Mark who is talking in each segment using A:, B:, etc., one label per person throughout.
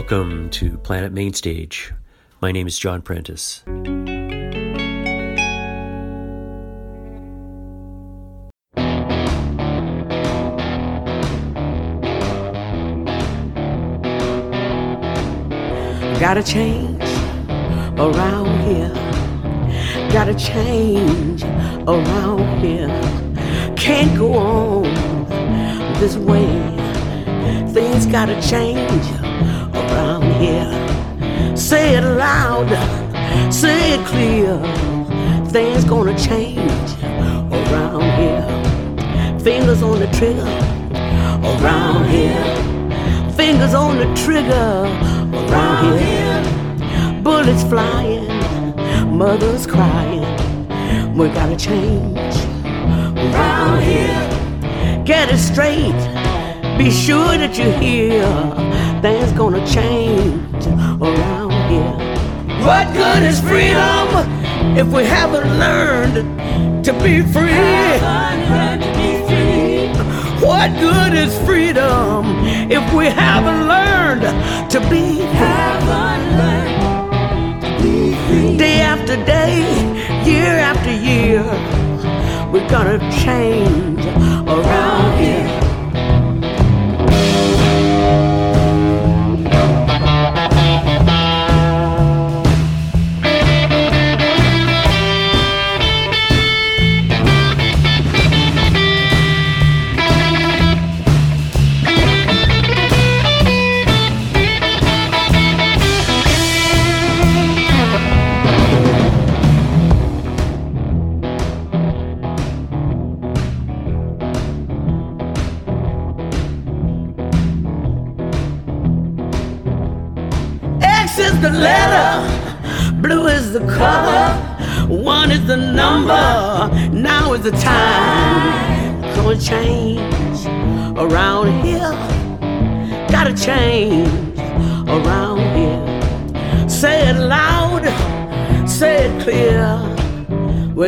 A: Welcome to Planet Mainstage. My name is John Prentice.
B: Gotta change around here. Gotta change around here. Can't go on this way. Things gotta change Say it loud, say it clear. Things gonna change around here. Fingers on the trigger around here. Fingers on the trigger around here. Bullets flying, mothers crying. We gotta change around here. Get it straight. Be sure that you hear things gonna change around here. What good is freedom if we haven't learned to be free? What good is freedom if we haven't learned to be free? Day after day, year after year, we're gonna change around here.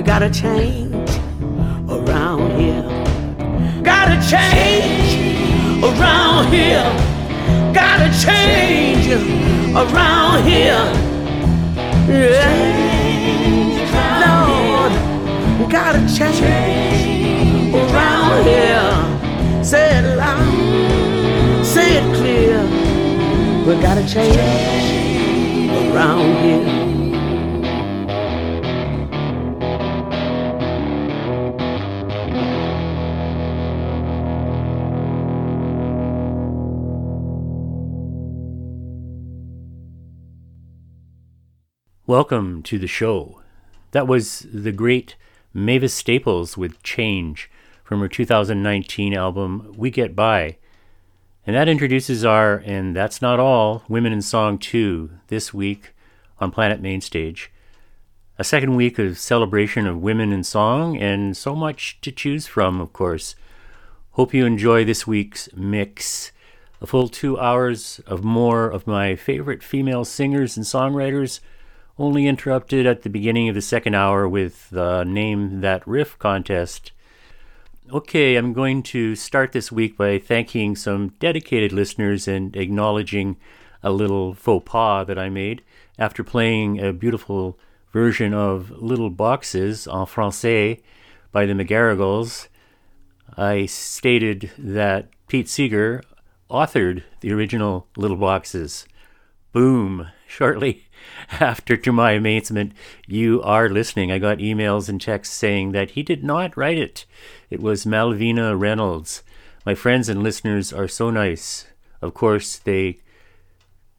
B: Gotta change around here. Gotta change around here. Gotta change around here. Yeah. Lord, gotta change around here. Say it loud, say it clear. We gotta change around here.
A: Welcome to the show. That was the great Mavis Staples with Change from her 2019 album We Get By. And that introduces our, and that's not all, Women in Song 2 this week on Planet Mainstage. A second week of celebration of women in song, and so much to choose from, of course. Hope you enjoy this week's mix. A full two hours of more of my favorite female singers and songwriters, only interrupted at the beginning of the second hour with the Name That Riff contest. Okay, I'm going to start this week by thanking some dedicated listeners and acknowledging a little faux pas that I made after playing a beautiful version of Little Boxes en français by the McGarrigles. I stated that Pete Seeger authored the original Little Boxes. Boom! Shortly after, to my amazement, you are listening. I got emails and texts saying that he did not write it. It was Malvina Reynolds. My friends and listeners are so nice. Of course, they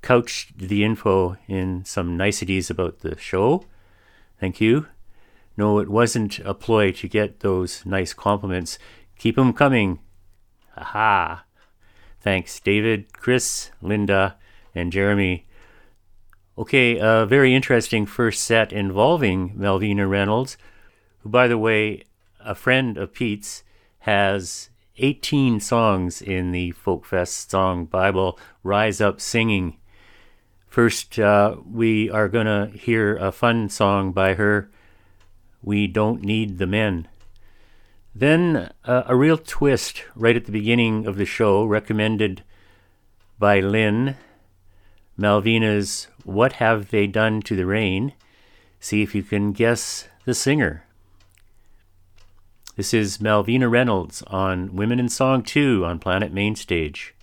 A: couched the info in some niceties about the show. Thank you. No, it wasn't a ploy to get those nice compliments. Keep 'em coming. Aha. Thanks, David, Chris, Linda, and Jeremy. Okay, a very interesting first set involving Malvina Reynolds, who, by the way, a friend of Pete's, has 18 songs in the Folkfest Song Bible, Rise Up Singing. First, uh, we are going to hear a fun song by her, We Don't Need the Men. Then, uh, a real twist right at the beginning of the show, recommended by Lynn, Malvina's What Have They Done to the Rain. See if you can guess the singer. This is Malvina Reynolds on Women in Song 2 on Planet Mainstage.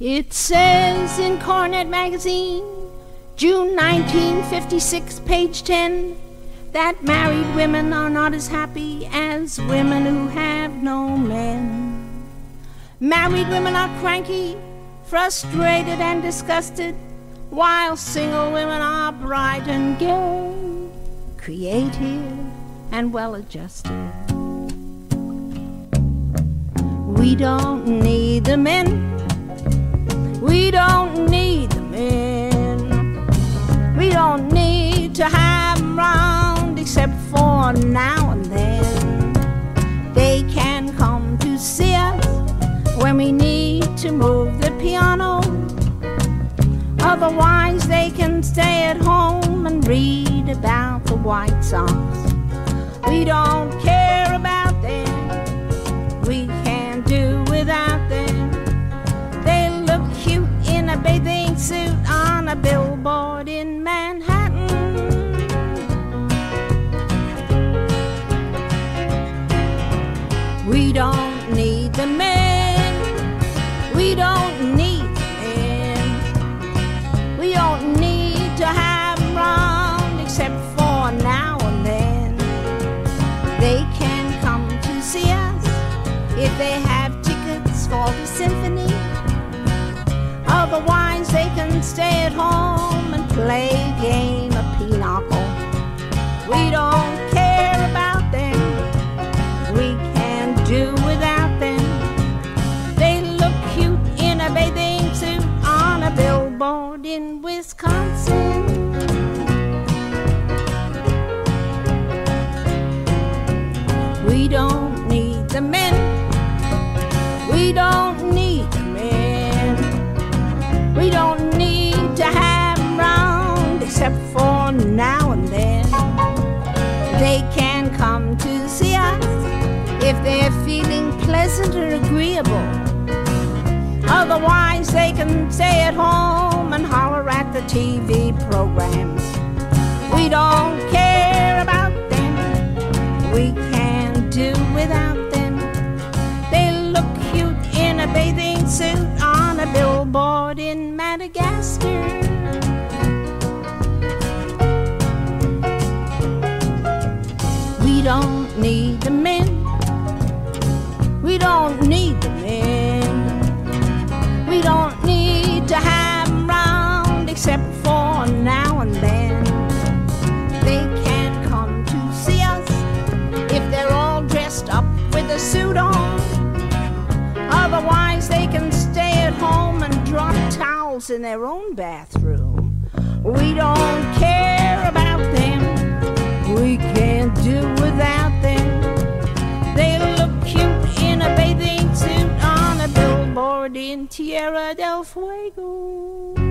C: It says in Coronet Magazine, June 1956, page 10, that married women are not as happy as women who have no men. Married women are cranky, frustrated, and disgusted, while single women are bright and gay, creative, and well adjusted. We don't need the men. We don't need the men. We don't need to have them round except for now and then. They can come to see us when we need to move the piano. Otherwise, they can stay at home and read about the White Sox. We don't care about them. We can do without them. They look cute in a bathing suit on stay at home and play a game of pinochle. We don't care about them. We can do without them. They look cute in a bathing suit on a billboard in Wisconsin. We don't need the men. We don't they're feeling pleasant or agreeable. Otherwise, they can stay at home and holler at the TV programs. We don't care about them. We can do without them. They look cute in a bathing suit on a billboard in Madagascar. We don't need the men. We don't need the men. We don't need to have 'em round except for now and then. They can't come to see us if they're all dressed up with a suit on. Otherwise, they can stay at home and drop towels in their own bathroom. We don't care about them. We can't do without them. They a bathing suit on a billboard in Tierra del Fuego.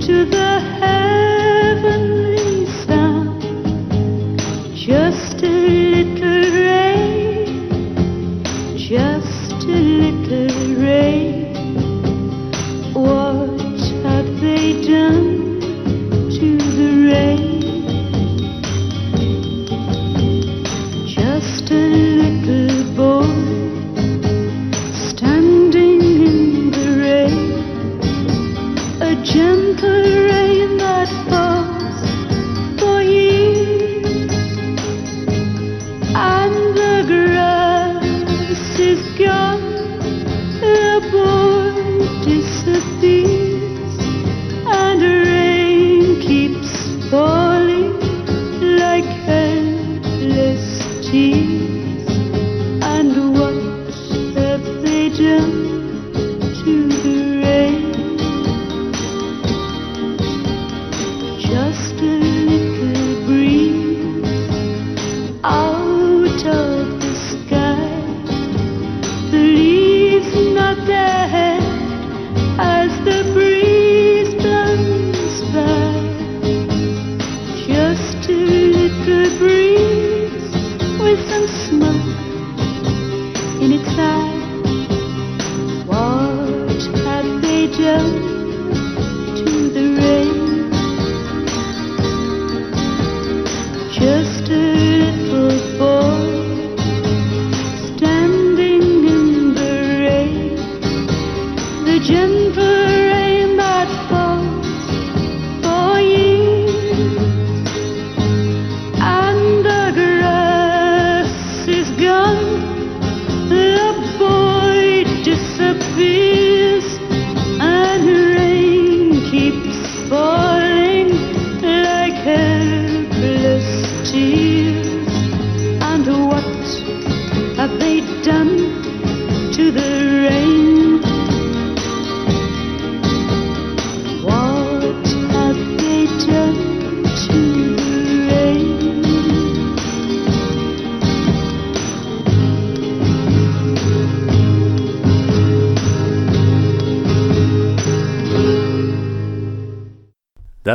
D: To the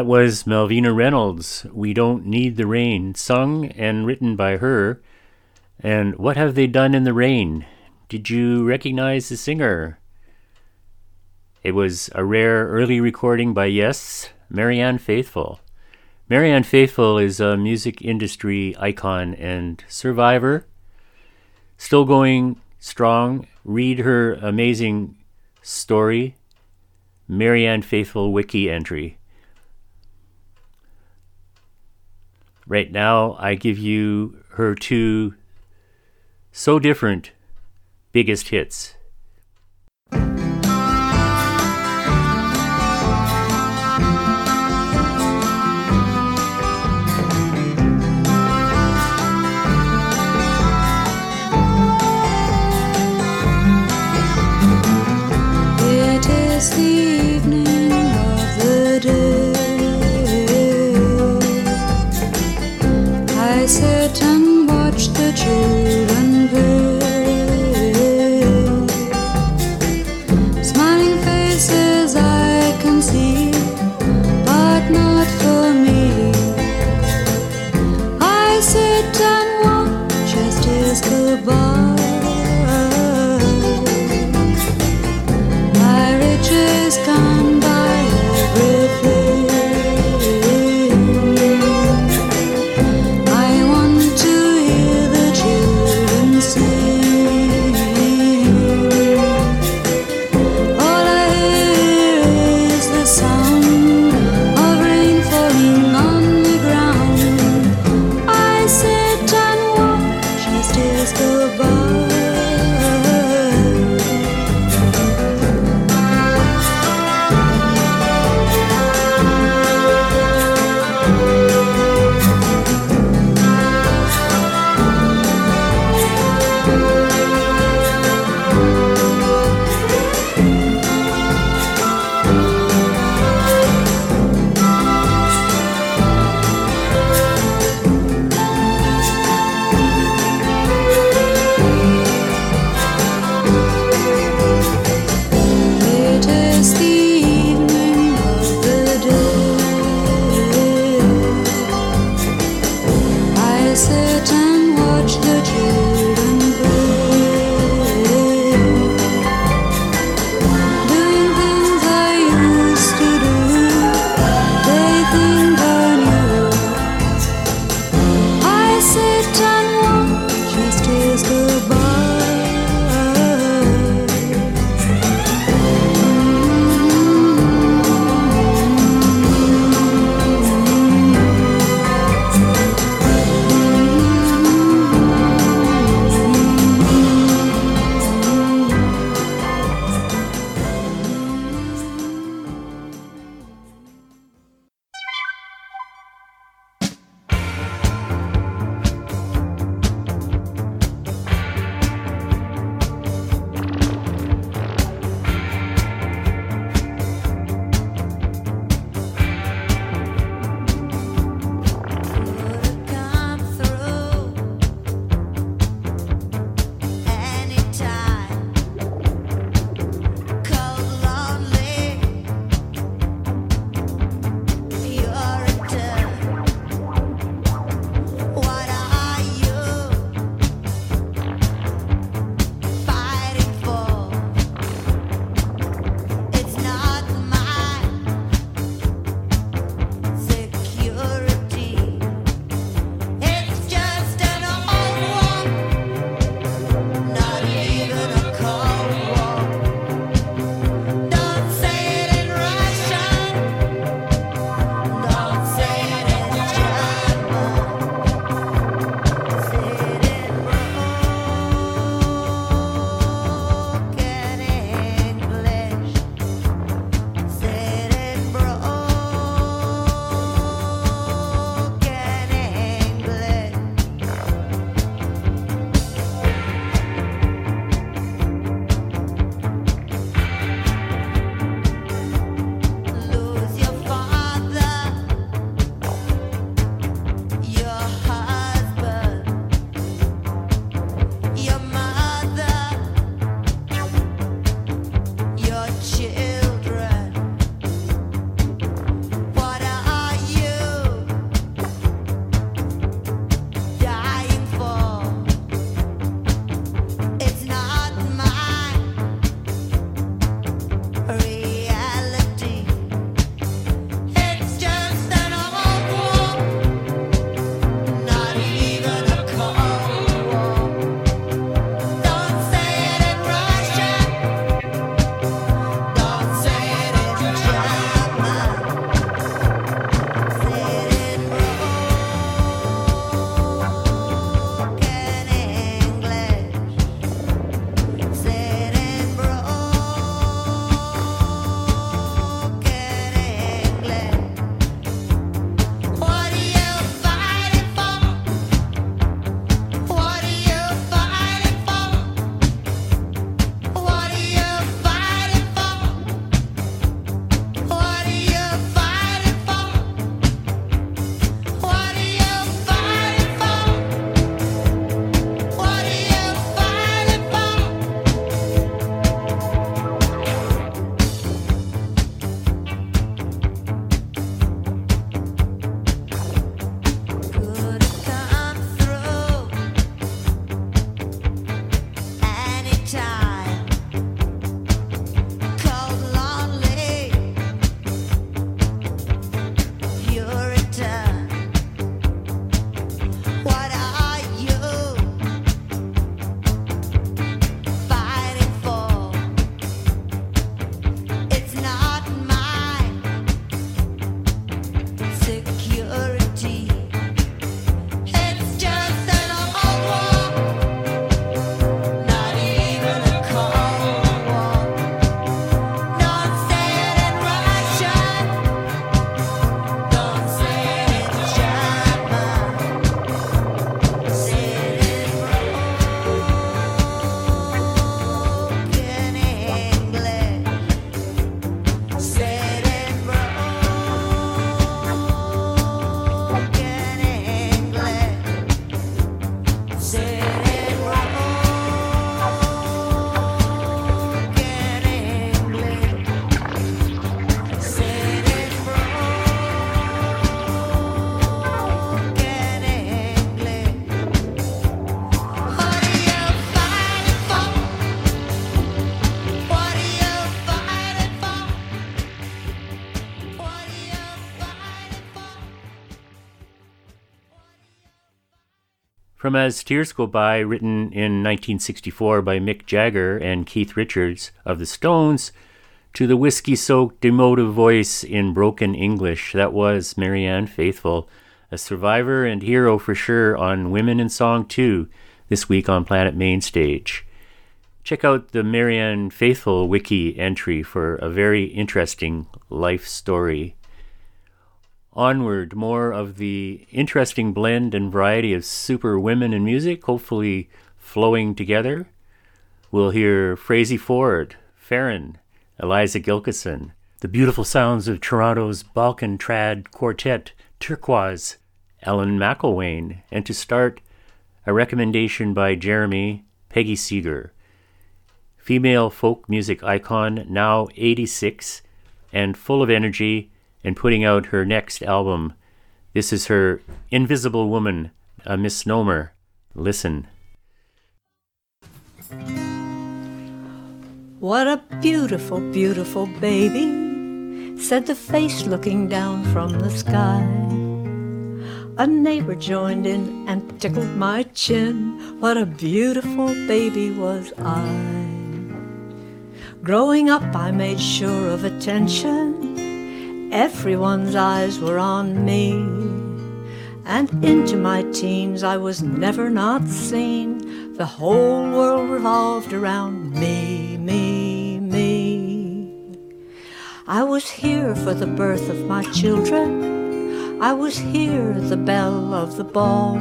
A: was Malvina Reynolds, We Don't Need the Rain, sung and written by her. And what have they done in the rain? Did you recognize the singer? It was a rare early recording by Yes, Marianne Faithfull. Marianne Faithfull is a music industry icon and survivor. Still going strong. Read her amazing story, Marianne Faithfull wiki entry. Right now, I give you her two so different biggest hits. From As Tears Go By, written in 1964 by Mick Jagger and Keith Richards of the Stones, to the whiskey soaked emotive voice in broken English, that was Marianne Faithfull, a survivor and hero for sure on Women in Song 2 this week on Planet Mainstage. Check out the Marianne Faithfull wiki entry for a very interesting life story. Onward, more of the interesting blend and variety of super women in music, hopefully flowing together. We'll hear Frazey Ford, Farron, Eliza Gilkyson, the beautiful sounds of Toronto's Balkan Trad Quartet, Turkwaz, Ellen McIlwaine, and to start, a recommendation by Jeremy Peggy Seeger, female folk music icon, now 86 and full of energy and putting out her next album. This is her Invisible Woman, uh, a misnomer. Listen.
E: What a beautiful, beautiful baby, said the face looking down from the sky. A neighbor joined in and tickled my chin. What a beautiful baby was I. Growing up, I made sure of attention. Everyone's eyes were on me. And into my teens, I was never not seen. The whole world revolved around me, me, me. I was here for the birth of my children. I was here the belle of the ball.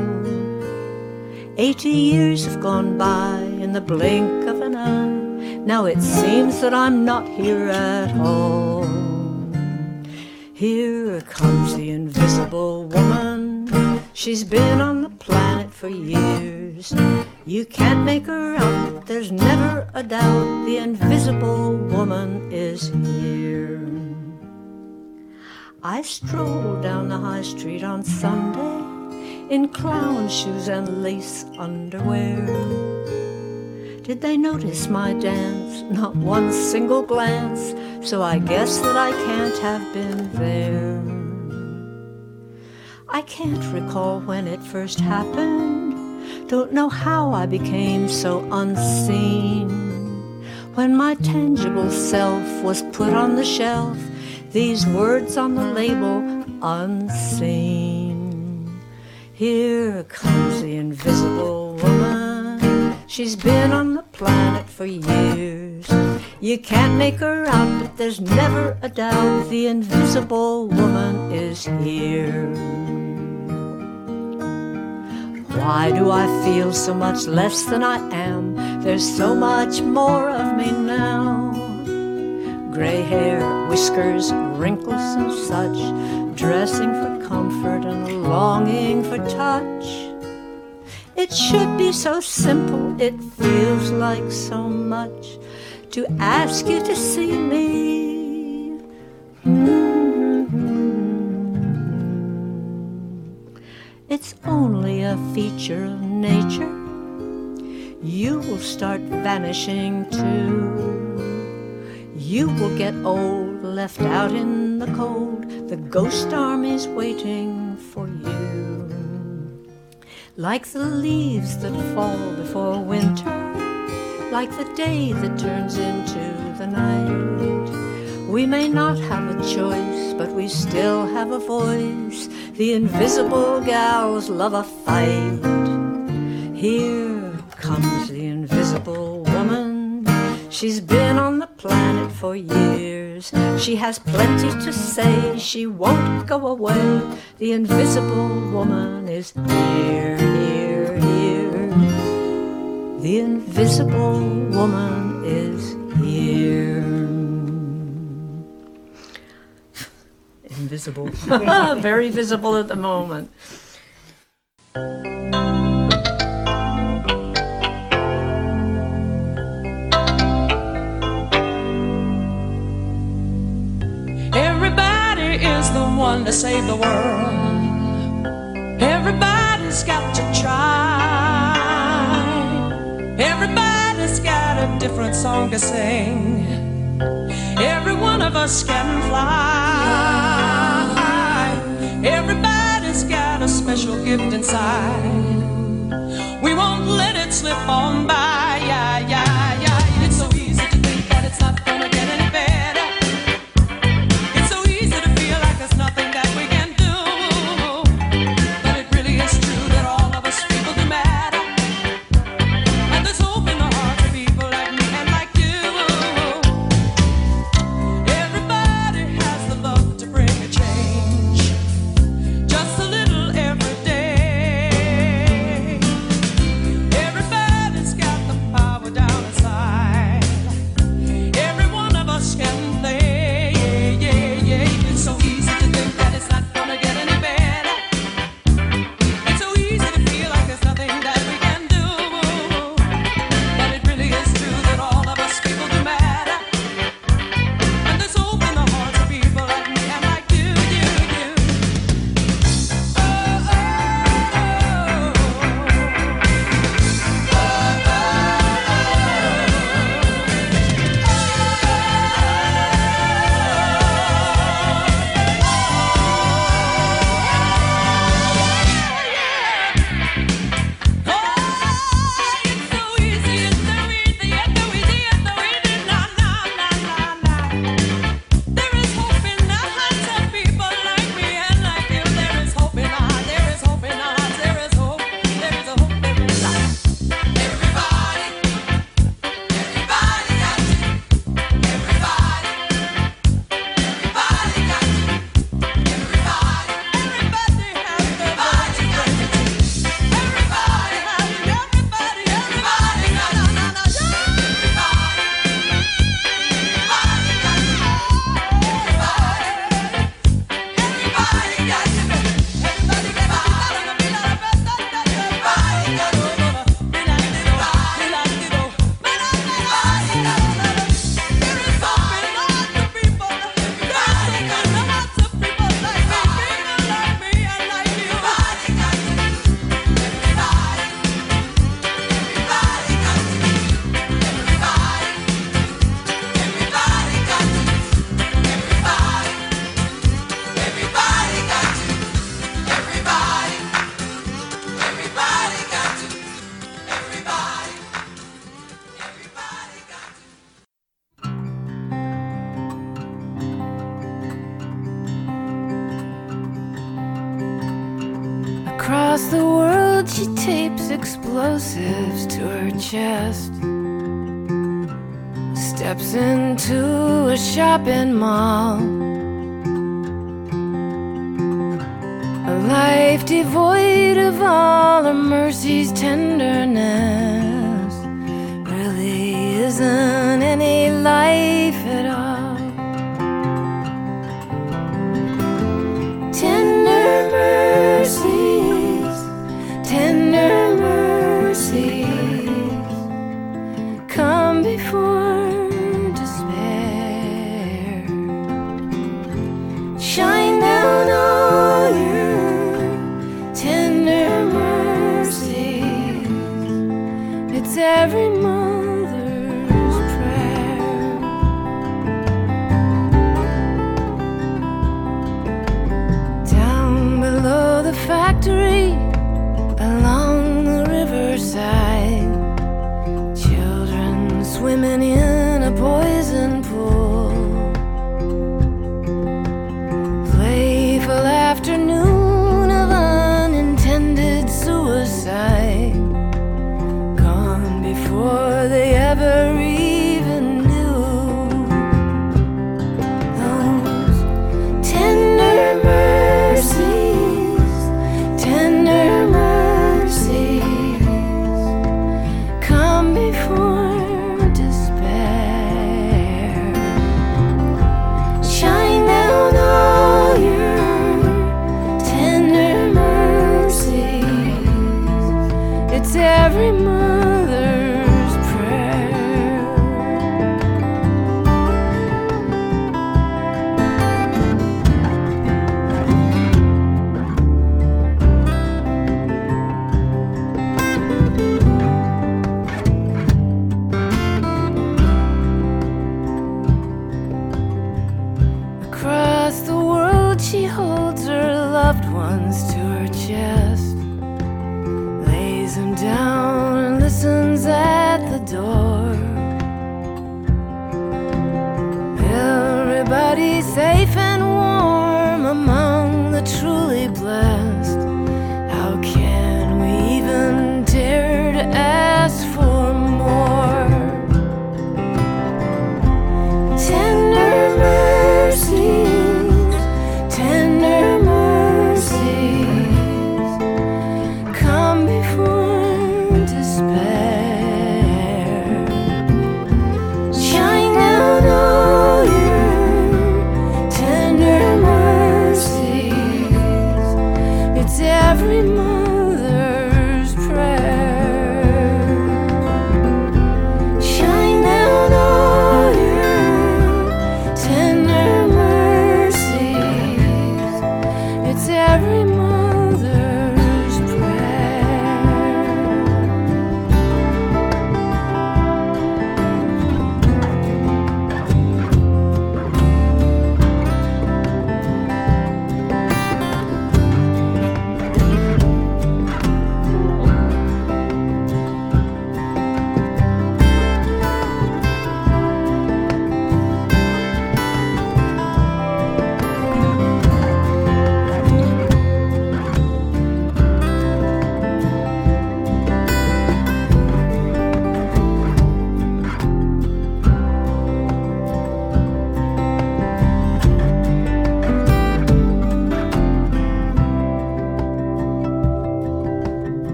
E: Eighty years have gone by in the blink of an eye. Now it seems that I'm not here at all. Here comes the invisible woman. She's been on the planet for years. You can't make her out, there's never a doubt. The invisible woman is here. I strolled down the high street on Sunday in clown shoes and lace underwear. Did they notice my dance? Not one single glance, so I guess that I can't have been there. I can't recall when it first happened, don't know how I became so unseen. When my tangible self was put on the shelf, these words on the label, unseen. Here comes the invisible woman. She's been on the planet for years. You can't make her out, but there's never a doubt the invisible woman is here. Why do I feel so much less than I am? There's so much more of me now. Gray hair, whiskers, wrinkles, and such, dressing for comfort and longing for touch. It should be so simple, it feels like so much to ask you to see me. Mm-hmm. It's only a feature of nature. You will start vanishing too. You will get old, left out in the cold. The ghost army's waiting for you like the leaves that fall before winter, like the day that turns into the night. We may not have a choice, but we still have a voice. The invisible gals love a fight. Here comes the invisible woman. She's been on the planet for years. She has plenty to say, she won't go away. The invisible woman is here, here, here. The invisible woman is here. Invisible. Very visible at the moment.
F: Is the one to save the world. Everybody's got to try. Everybody's got a different song to sing. Every one of us can fly. Everybody's got a special gift inside.
G: Every mother's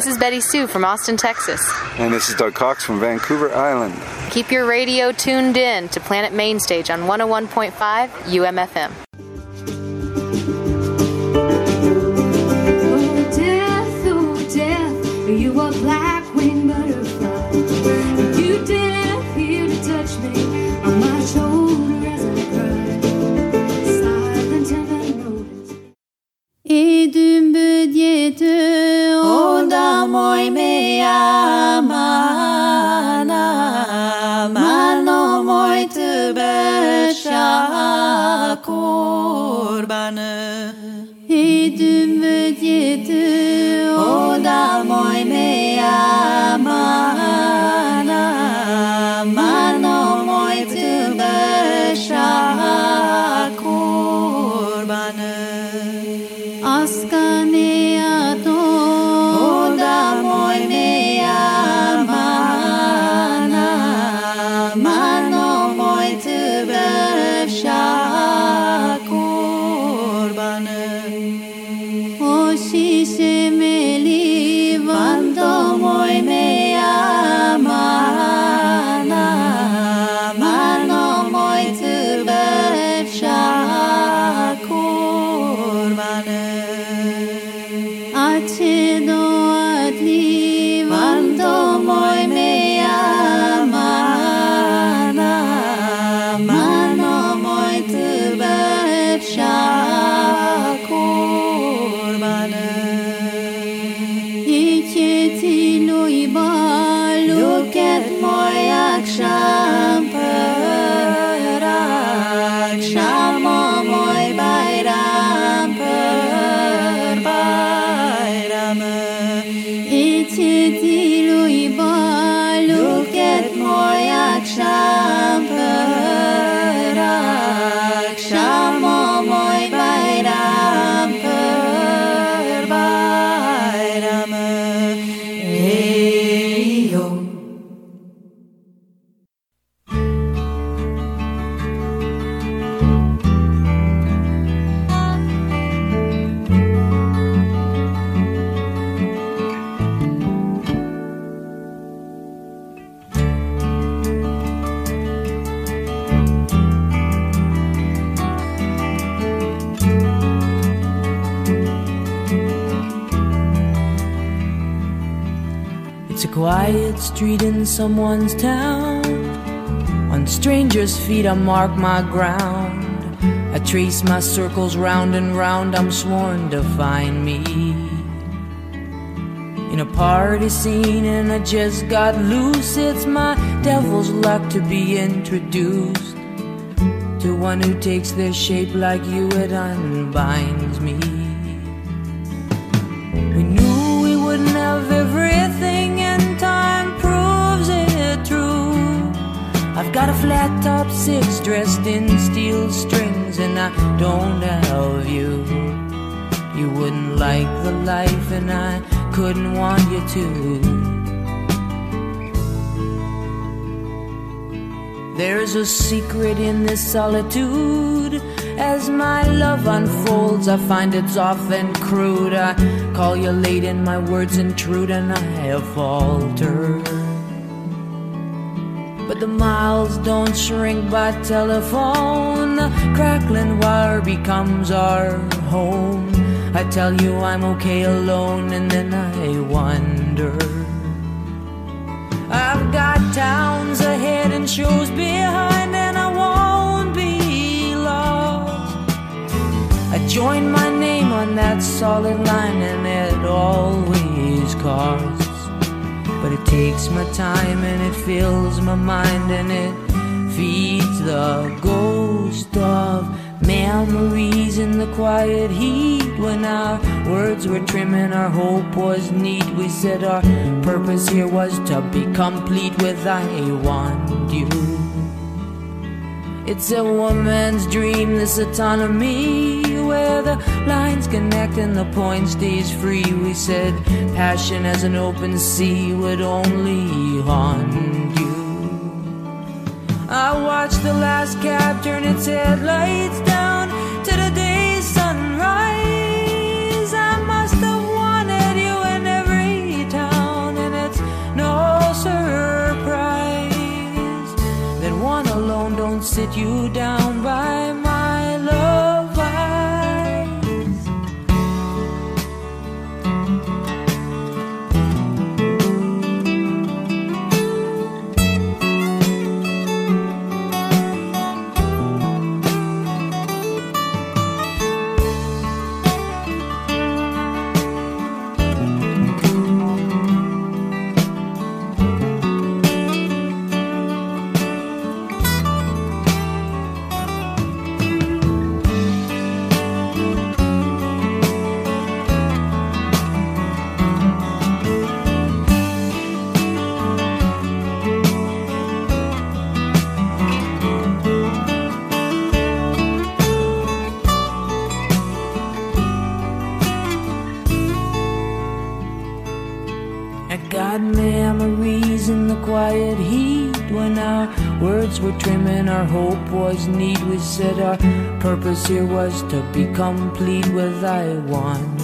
H: This is Betty Sue from Austin, Texas.
I: And this is Doug Cox from Vancouver Island.
H: Keep your radio tuned in to Planet Mainstage on 101.5 UMFM.
J: one's town. On strangers' feet, I mark my ground. I trace my circles round and round. I'm sworn to find me. In a party scene, and I just got loose. It's my devil's luck to be introduced to one who takes their shape like you. would unbind. Flat top six dressed in steel strings, and I don't have you. You wouldn't like the life, and I couldn't want you to. There's a secret in this solitude. As my love unfolds, I find it's often crude. I call you late and my words intrude, and I have faltered. But the miles don't shrink by telephone. Crackling wire becomes our home. I tell you I'm okay alone, and then I wonder. I've got towns ahead and shows behind, and I won't be lost. I join my name on that solid line, and it always costs. But it takes my time, and it fills my mind, and it feeds the ghost of memories in the quiet heat when our words were trim and our hope was neat. We said our purpose here was to be complete with I want you. It's a woman's dream, this autonomy, where the lines connect and the point stays free. We said passion as an open sea would only haunt you. I watched the last cab turn its headlights down to the sit you down by quiet heat when our words were trim and our hope was neat. We said our purpose here was to be complete with I want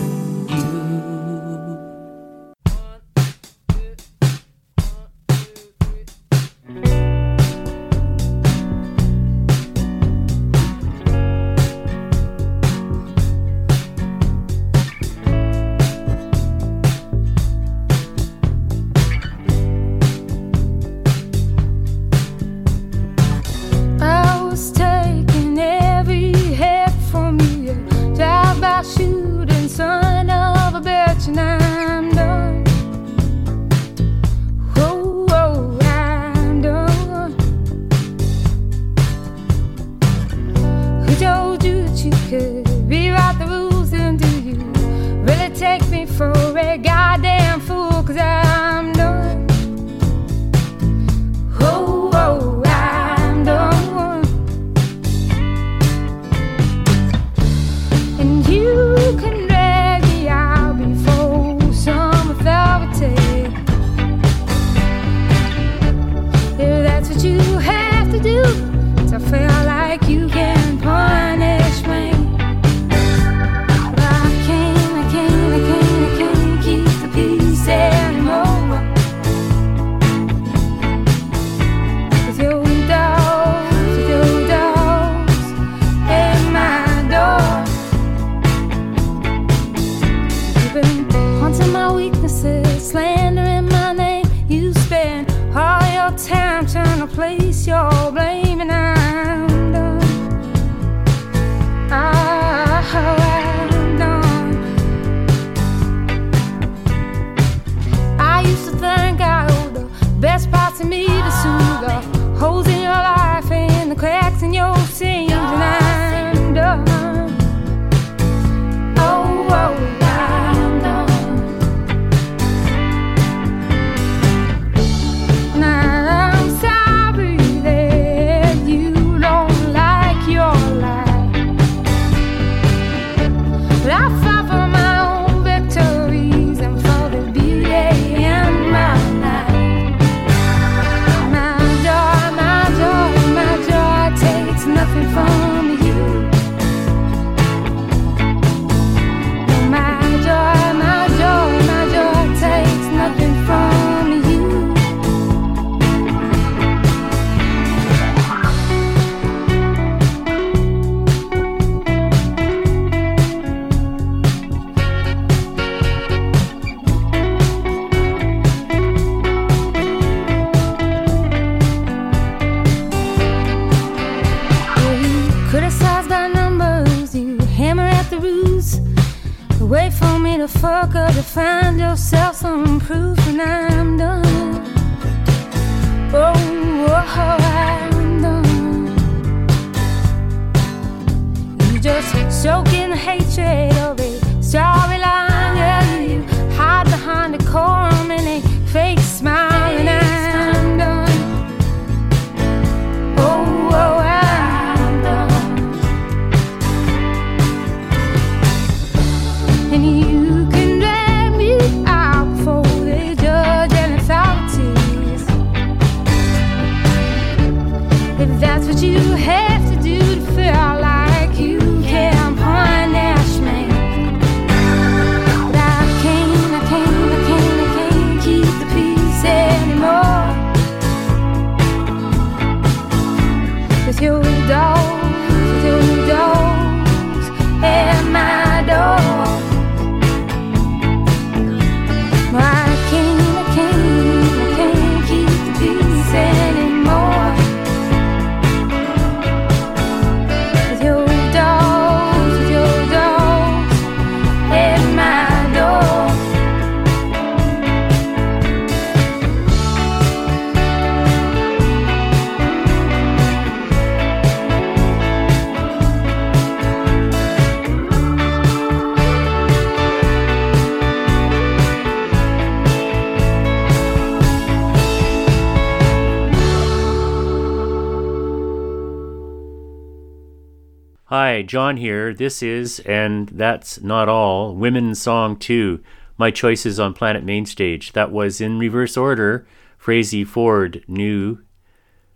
A: John here. This is, and that's not all, Women's Song 2, my choices on Planet Mainstage. That was in reverse order. Frazey Ford knew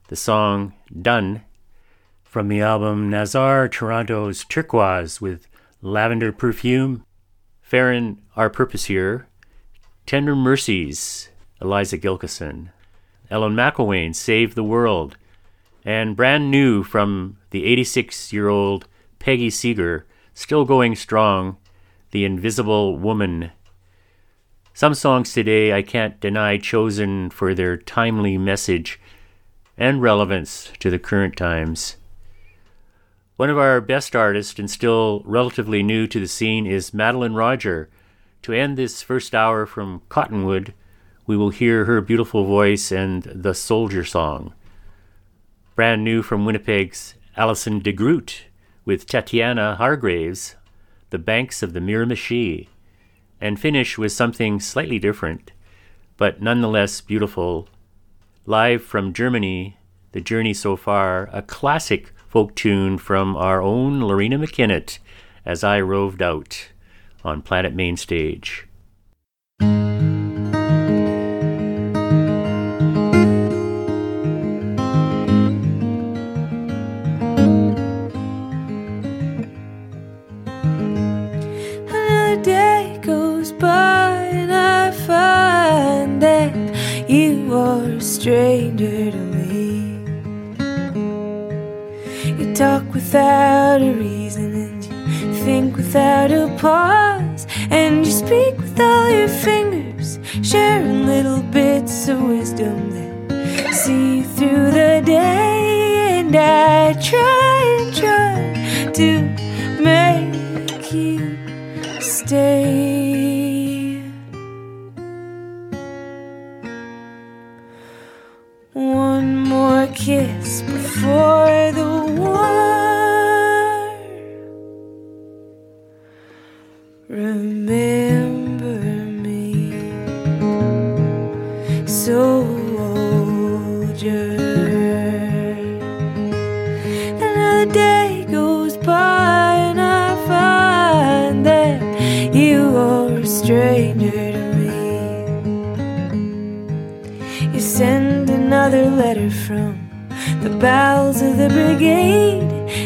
A: the song Done from the album Nazar Toronto's Turkwaz with Lavender Perfume. Ferron, Our Purpose Here. Tender Mercies, Eliza Gilkyson. Ellen McIlwaine, Save the World. And brand new from the 86 year old Peggy Seeger, still going strong, The Invisible Woman. Some songs today I can't deny chosen for their timely message and relevance to the current times. One of our best artists and still relatively new to the scene is Madeleine Roger. To end this first hour from Cottonwood, we will hear her beautiful voice and the Soldier Song brand new from Winnipeg's Allison de Groot with Tatiana Hargreaves, The Banks of the Miramichi, and finish with something slightly different, but nonetheless beautiful. Live from Germany, The Journey So Far, a classic folk tune from our own Loreena McKennitt as I roved out on Planet Mainstage.
G: Another without a reason and you think without a pause, and you speak with all your fingers, sharing little bits of wisdom that see you through the day. And I try and try to make you stay. One more kiss bowels of the brigade,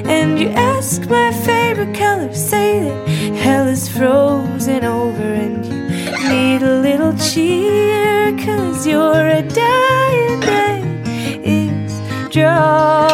G: and you ask my favorite color. Say that hell is frozen over, and you need a little cheer, cause you're a dying day is drawing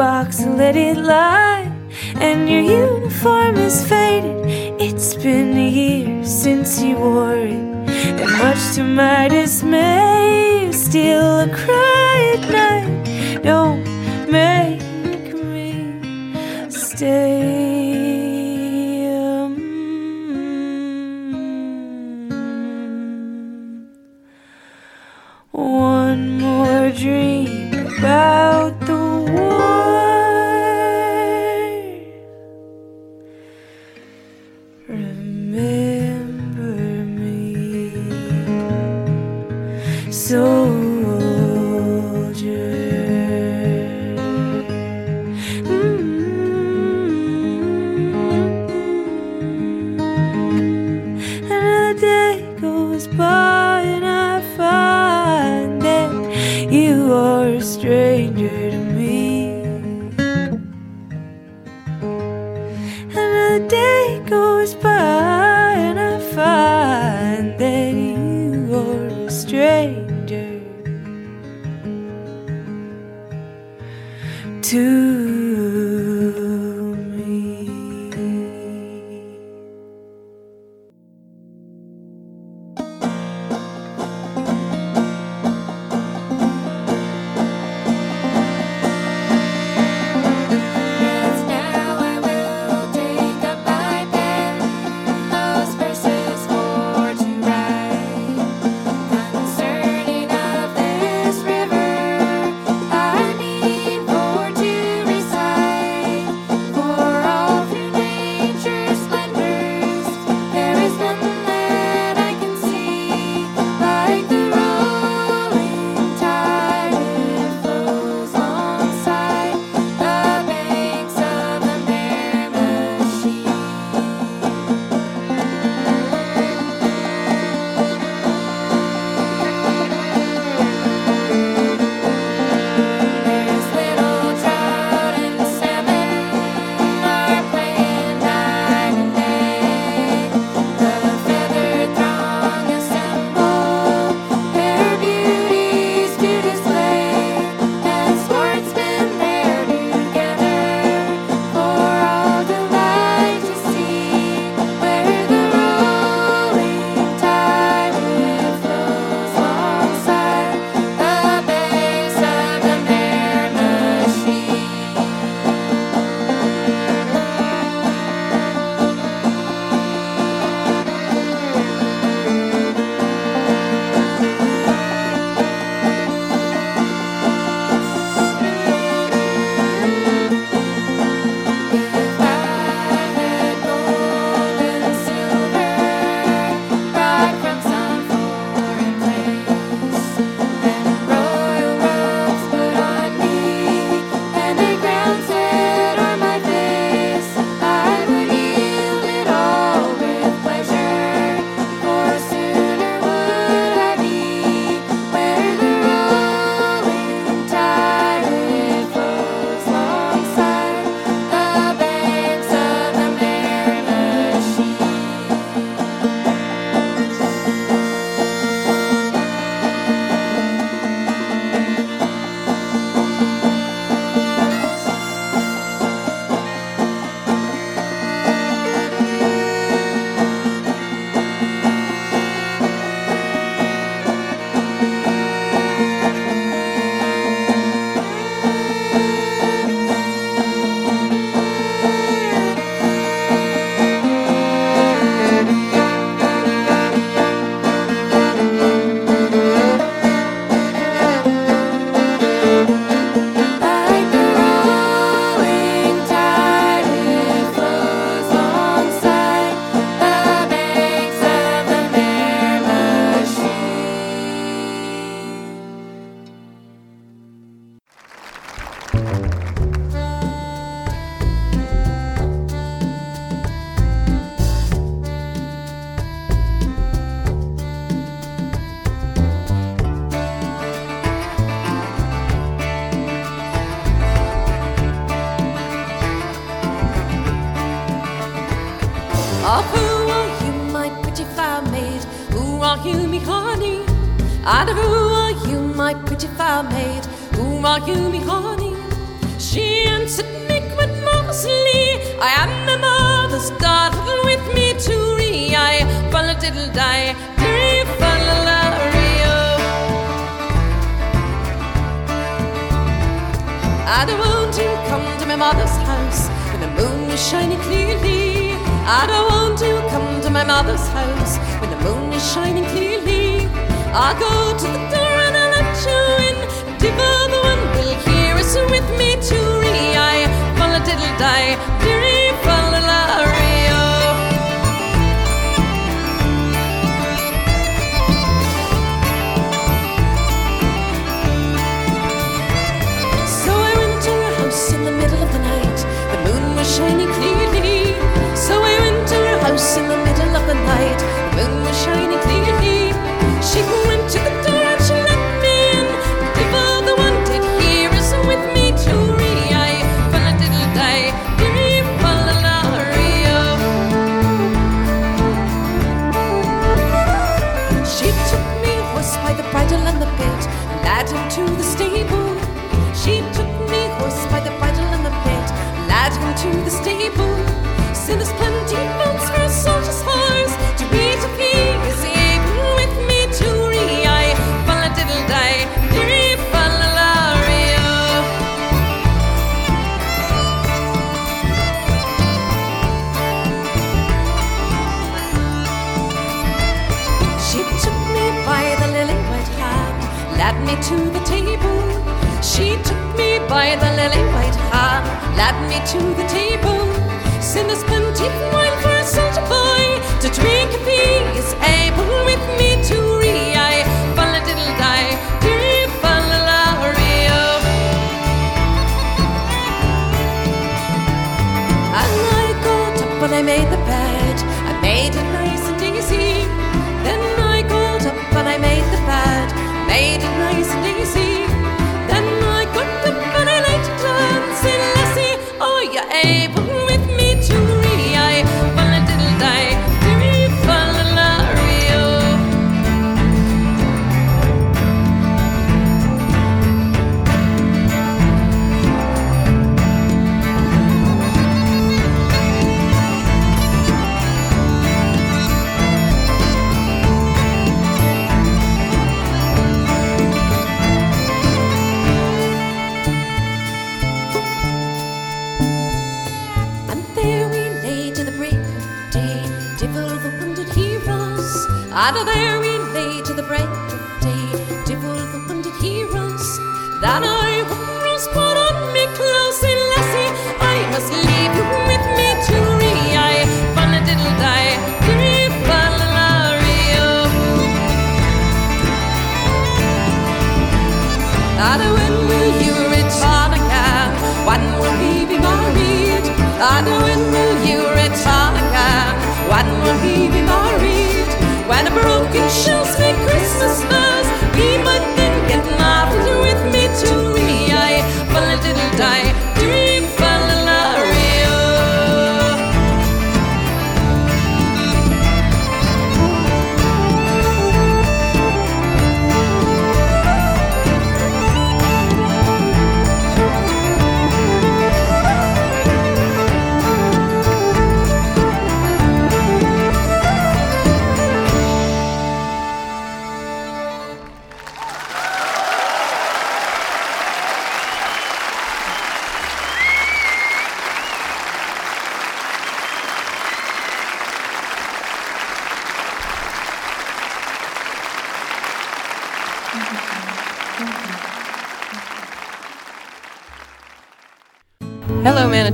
G: box and let it lie. And your uniform is faded. It's been a year since you wore it. And much to my dismay, you still
K: to the table, send us plenty of wine.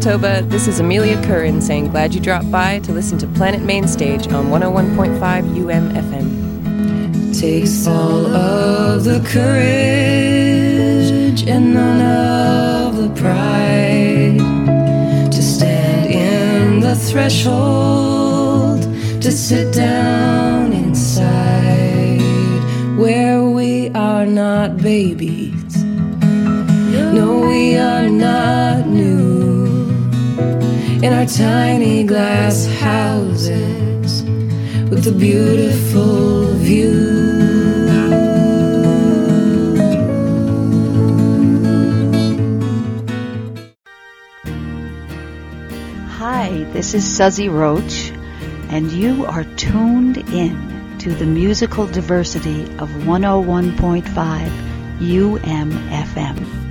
L: Manitoba, this is Amelia Curran saying glad you dropped by to listen to Planet Mainstage on 101.5 UMFM.
G: Takes all of the courage and none of the pride to stand in the threshold to sit down inside where we are not babies tiny glass houses with a beautiful view.
M: Hi, this is Suzzy Roche, and you are tuned in
N: to the musical diversity of 101.5 UMFM.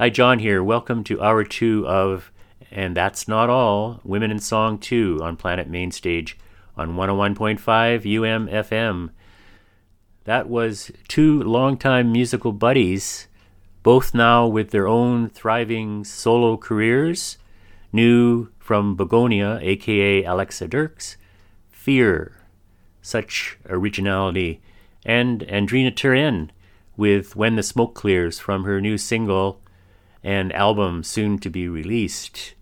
A: Hi, John here. Welcome to hour two of And That's Not All Women in Song 2 on Planet Mainstage on 101.5 UMFM. That was two longtime musical buddies, both now with their own thriving solo careers. New from Begonia, aka Alexa Dirks, Fear, such originality, and Andrina Turenne with When the Smoke Clears from her new single and album soon to be released.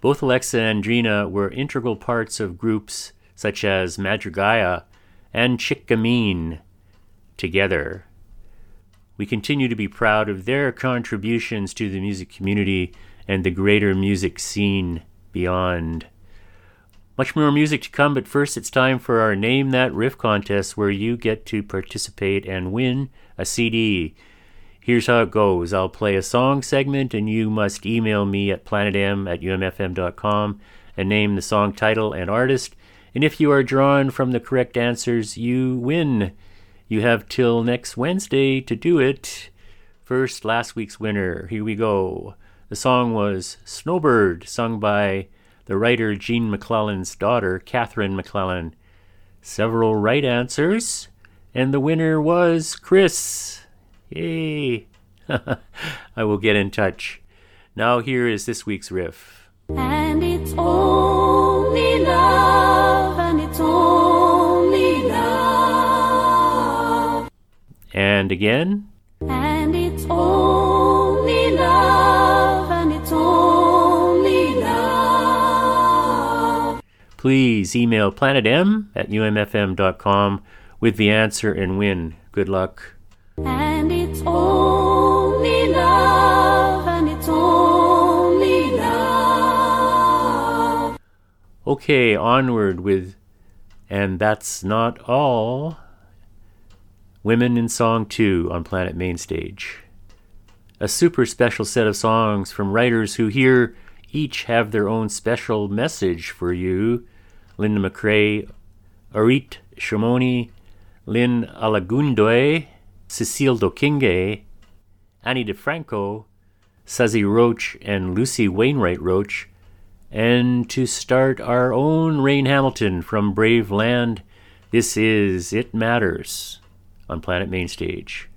A: Both Alexa and Andrina were integral parts of groups such as Madrigaia and Chic Gamine together. We continue to be proud of their contributions to the music community and the greater music scene beyond. Much more music to come, but first it's time for our Name That Riff contest where you get to participate and win a CD. Here's how it goes I'll play a song segment, and you must email me at planetem at umfm.com and name the song title and artist. And if you are drawn from the correct answers, you win. You have till next Wednesday to do it. First, last week's winner. Here we go. The song was Snowbird, sung by the writer Gene MacLellan's daughter, Catherine MacLellan. Several right answers, and the winner was Chris. Yay! I will get in touch. Now, here is this week's riff.
D: And it's only love, and it's only love,
A: And again,
D: and it's only love, and it's only love.
A: please email planetem at umfm.com with the answer and win. Good luck.
D: And
A: Okay, onward with And That's Not All Women in Song 2 on Planet Mainstage. A super special set of songs from writers who here each have their own special message for you. Linda McRae, Arit Shimoni, Lynn Alagundoy, Cecile Doo-Kingué, Ani DiFranco, Suzzy Roche, and Lucy Wainwright Roche, and to start our own Raine Hamilton from Brave Land, this is It Matters on Planet Mainstage.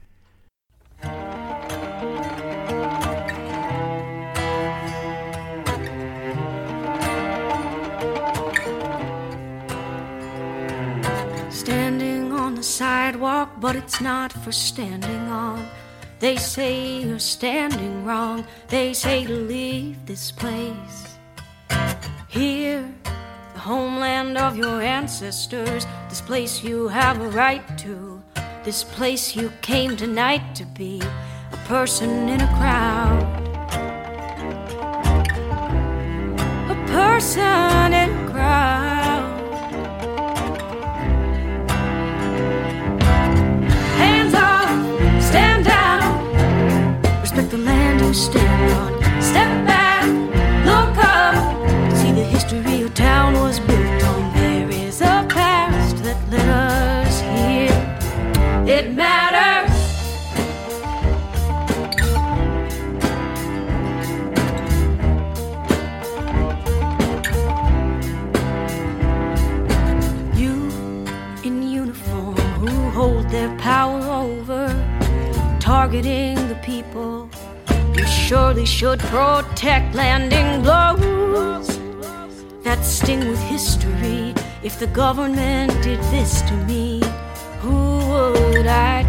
O: Sidewalk, but it's not for standing on. They say you're standing wrong. They say to leave this place. Here, the homeland of your ancestors, this place you have a right to, this place you came tonight to be a person in a crowd. A person Step back, look up. See the history your town was built on. There is a past that led us here. It matters. You in uniform who hold their power over, targeting should protect landing blows that sting with history. If the government did this to me, who would I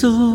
P: This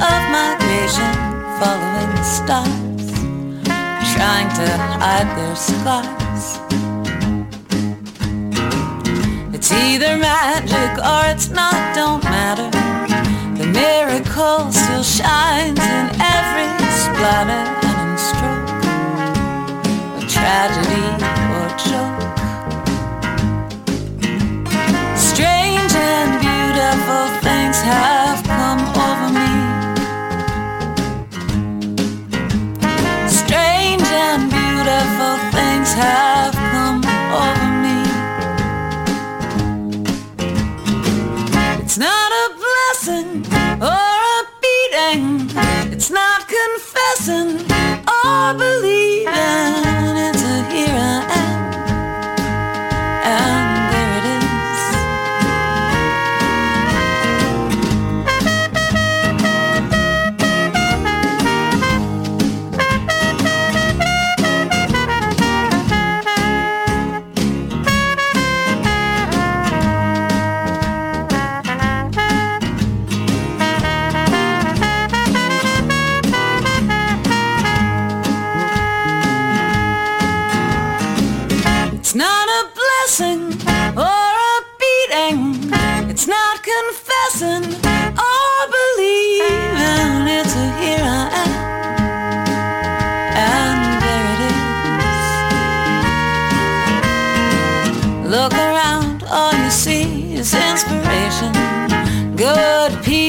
P: of
Q: migration, following the stars, trying to hide their scars.
P: It's either magic or it's not, don't matter. The miracle still shines in every splatter and stroke a tragedy or joke. Strange and beautiful things have have come over me. It's not a blessing or a beating. It's not confessing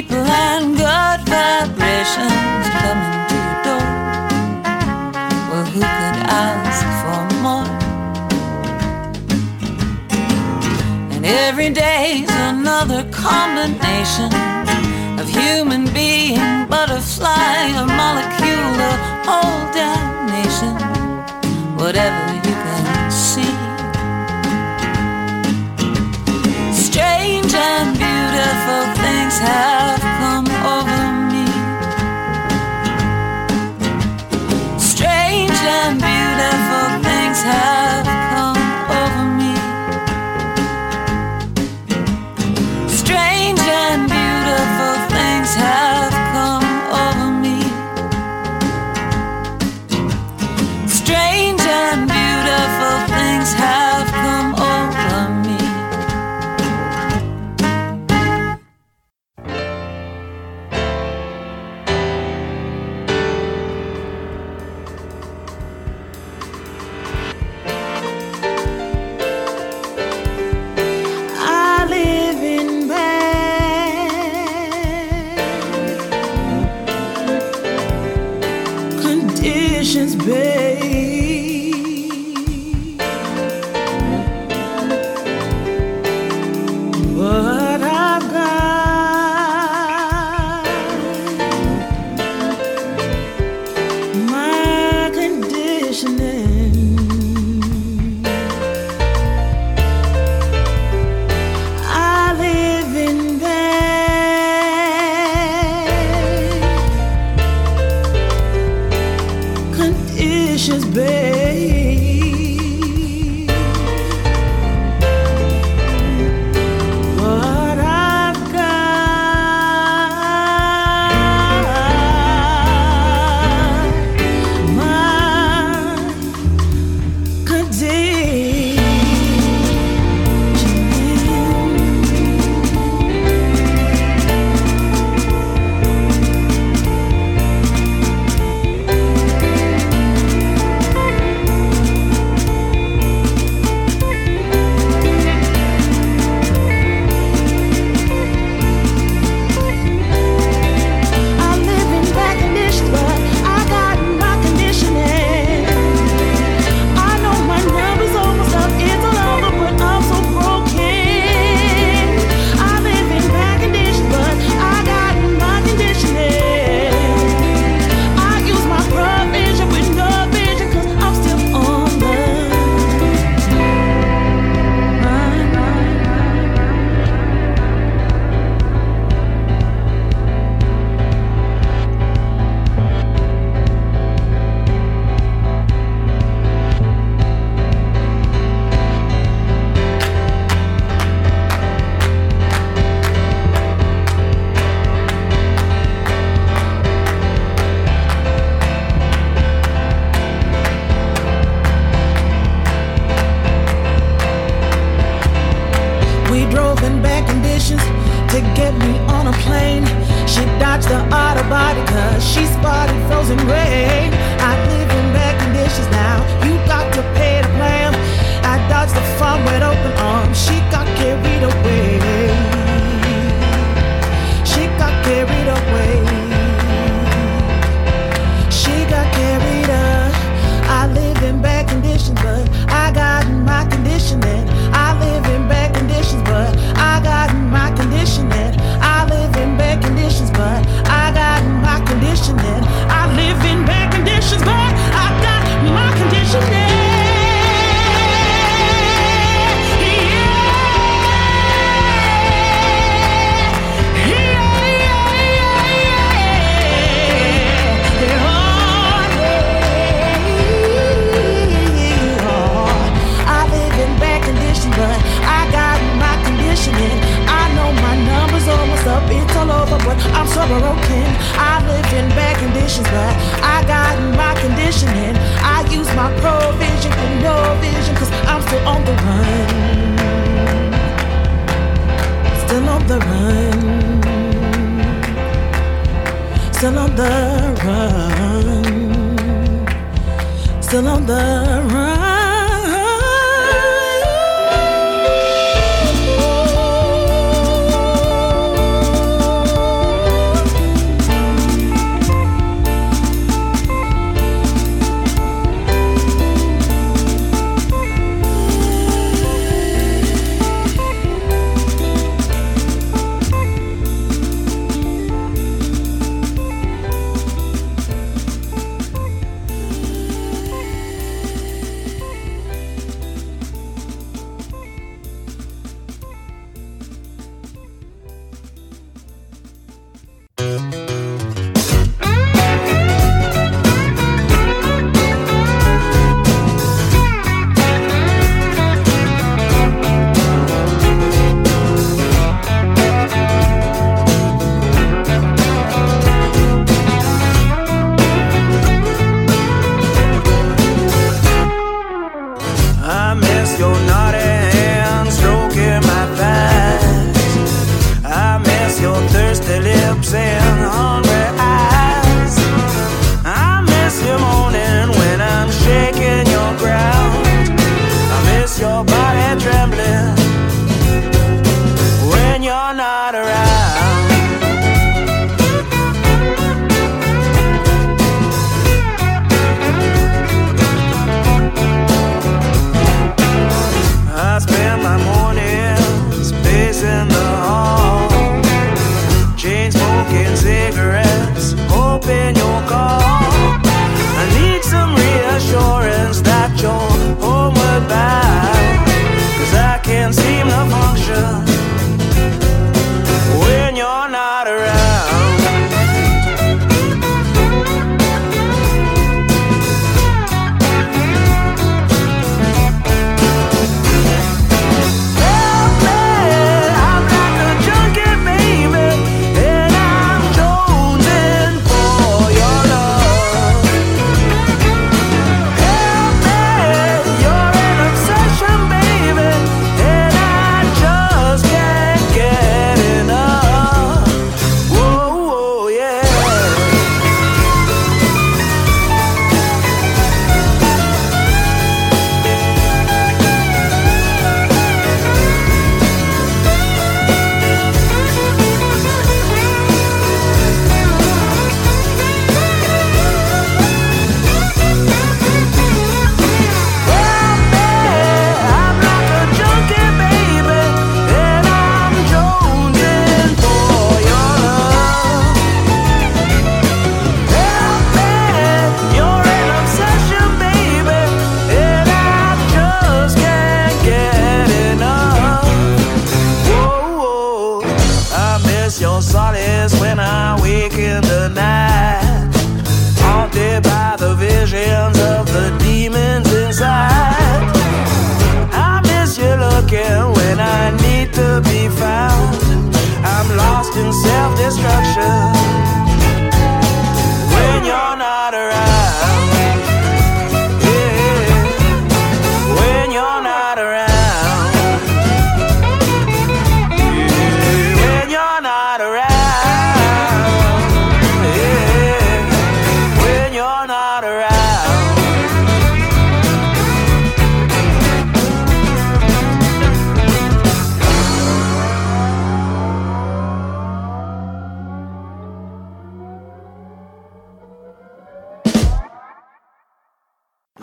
P: people and good vibrations coming to your door. Well, who could ask for more? And every day's another combination of human being, butterfly, a molecule, a whole damnation. Whatever you can see. Strange and beautiful have come over me. Strange and beautiful things have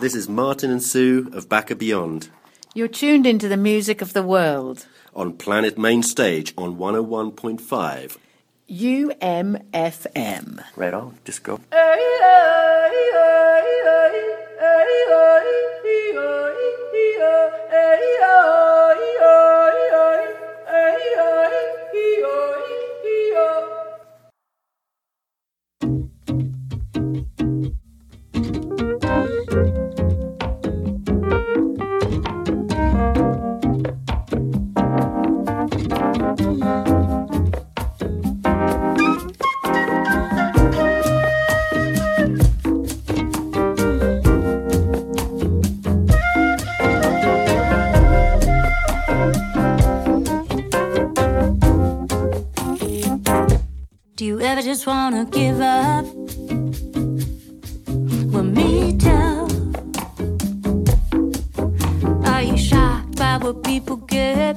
R: This is Martin and Sue of Baka Beyond.
M: You're tuned into the music of the world.
R: On Planet Main Stage on 101.5.
M: UMFM.
R: Right on, just go.
H: ever just wanna give up? Well, me too. Are you shocked by what people get?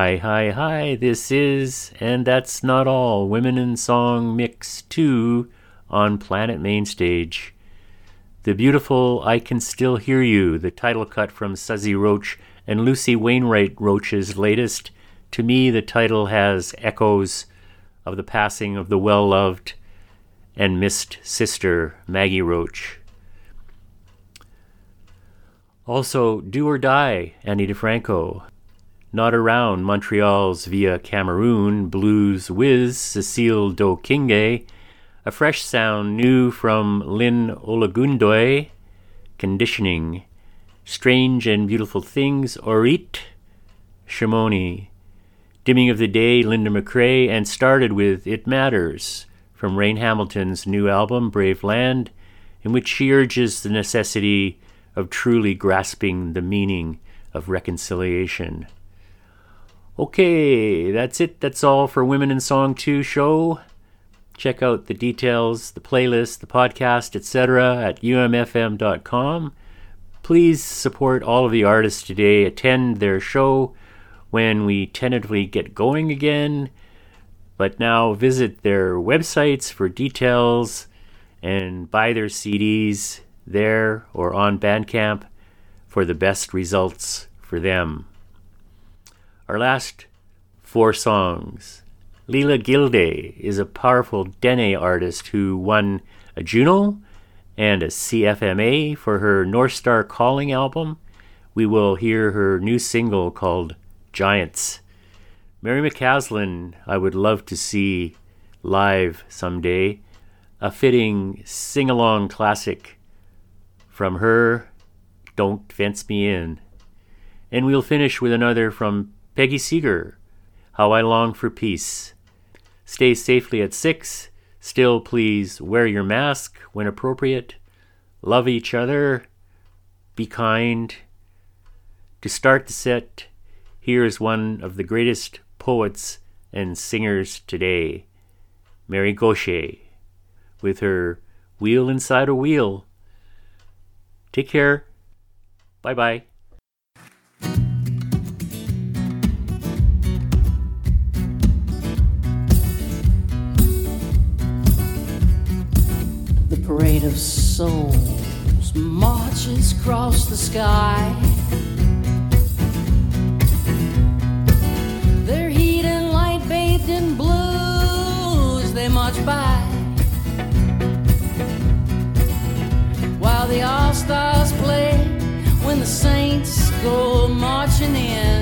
A: Hi, hi, hi. This is, and that's not all, Women in Song Mix 2 on Planet Mainstage. The beautiful I Can Still Hear You, the title cut from Suzzy Roche and Lucy Wainwright Roche's latest. To me, the title has echoes of the passing of the well loved and missed sister, Maggie Roche. Also, Do or Die, Ani DiFranco. Not Around, Montreal's Via Cameroon, Blues Whiz, Cecile Doo-Kingué, a fresh sound new from Lynn Olagundoy, Conditioning, Strange and Beautiful Things, Orit, Shimoni, Dimming of the Day, Linda McRae, and started with It Matters from Raine Hamilton's new album, Brave Land, in which she urges the necessity of truly grasping the meaning of reconciliation. Okay, that's it. That's all for Women in Song 2 show. Check out the details, the playlist, the podcast, etc. at umfm.com. Please support all of the artists today. Attend their show when we tentatively get going again. But now visit their websites for details and buy their CDs there or on Bandcamp for the best results for them. Our last four songs. Leela Gilday is a powerful Dene artist who won a Juno and a CFMA for her North Star Calling album. We will hear her new single called Giants. Mary McCaslin, I would love to see live someday. A fitting sing along classic from her, Don't Fence Me In. And we'll finish with another from Peggy Seeger, How I Long for Peace. Stay safely at six. Still, please wear your mask when appropriate. Love each other. Be kind. To start the set, here is one of the greatest poets and singers today, Mary Gauthier, with her Wheel Inside a Wheel. Take care. Bye bye.
P: Souls marches across the sky. Their heat and light bathed in blue as they march by. While the all stars play when the saints go marching in.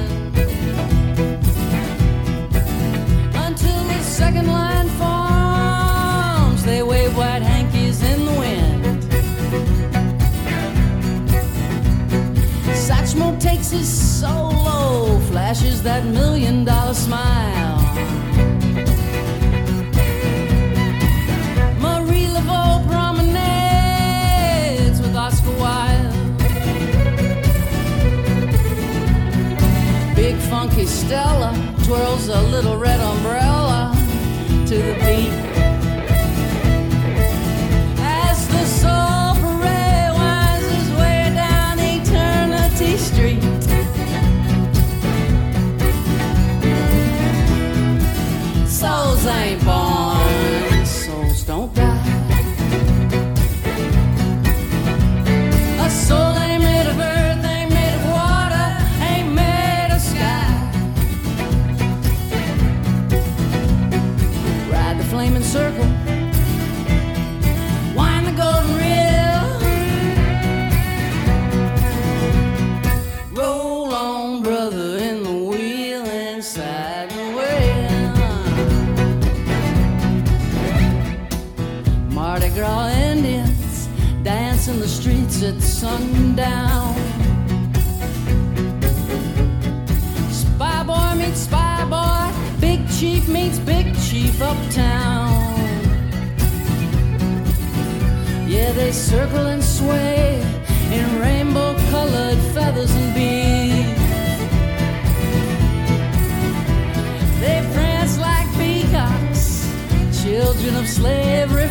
P: Flashes that million dollar smile. Marie Laveau promenades with Oscar Wilde. Big funky Stella twirls a little red umbrella to the beat. Souls ain't uptown. Yeah, they circle and sway in rainbow colored feathers and beads. They prance like peacocks, children of slavery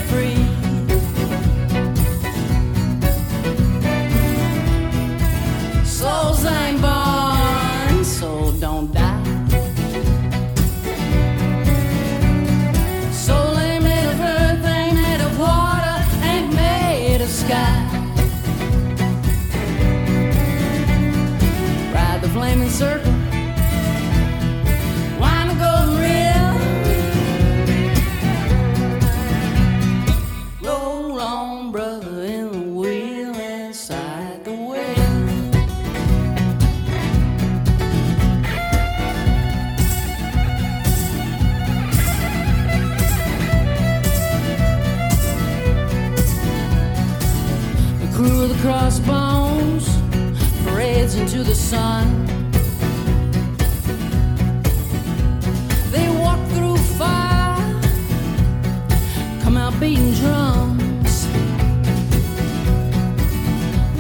P: The the crossbones parades into the sun. They walk through fire, come out beating drums.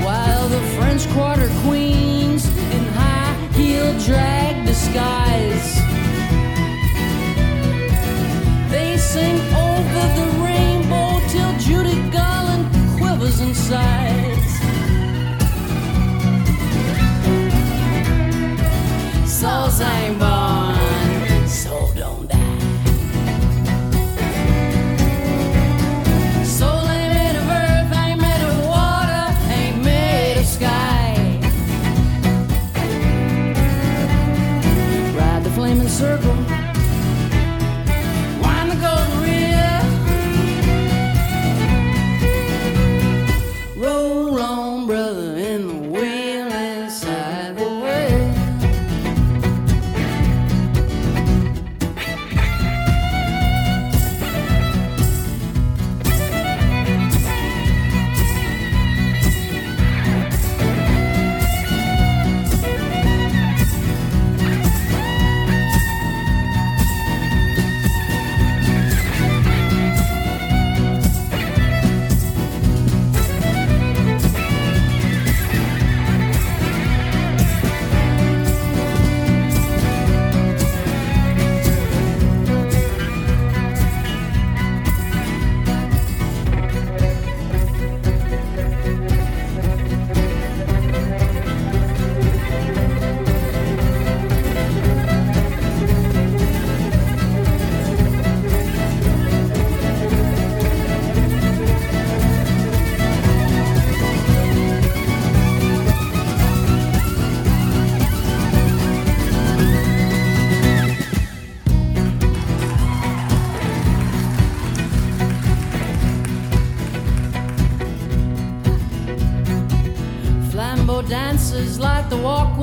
P: While the French Quarter queens in high heel drag disguise. They sing over the rainbow till Judy Garland born, soul don't the walkway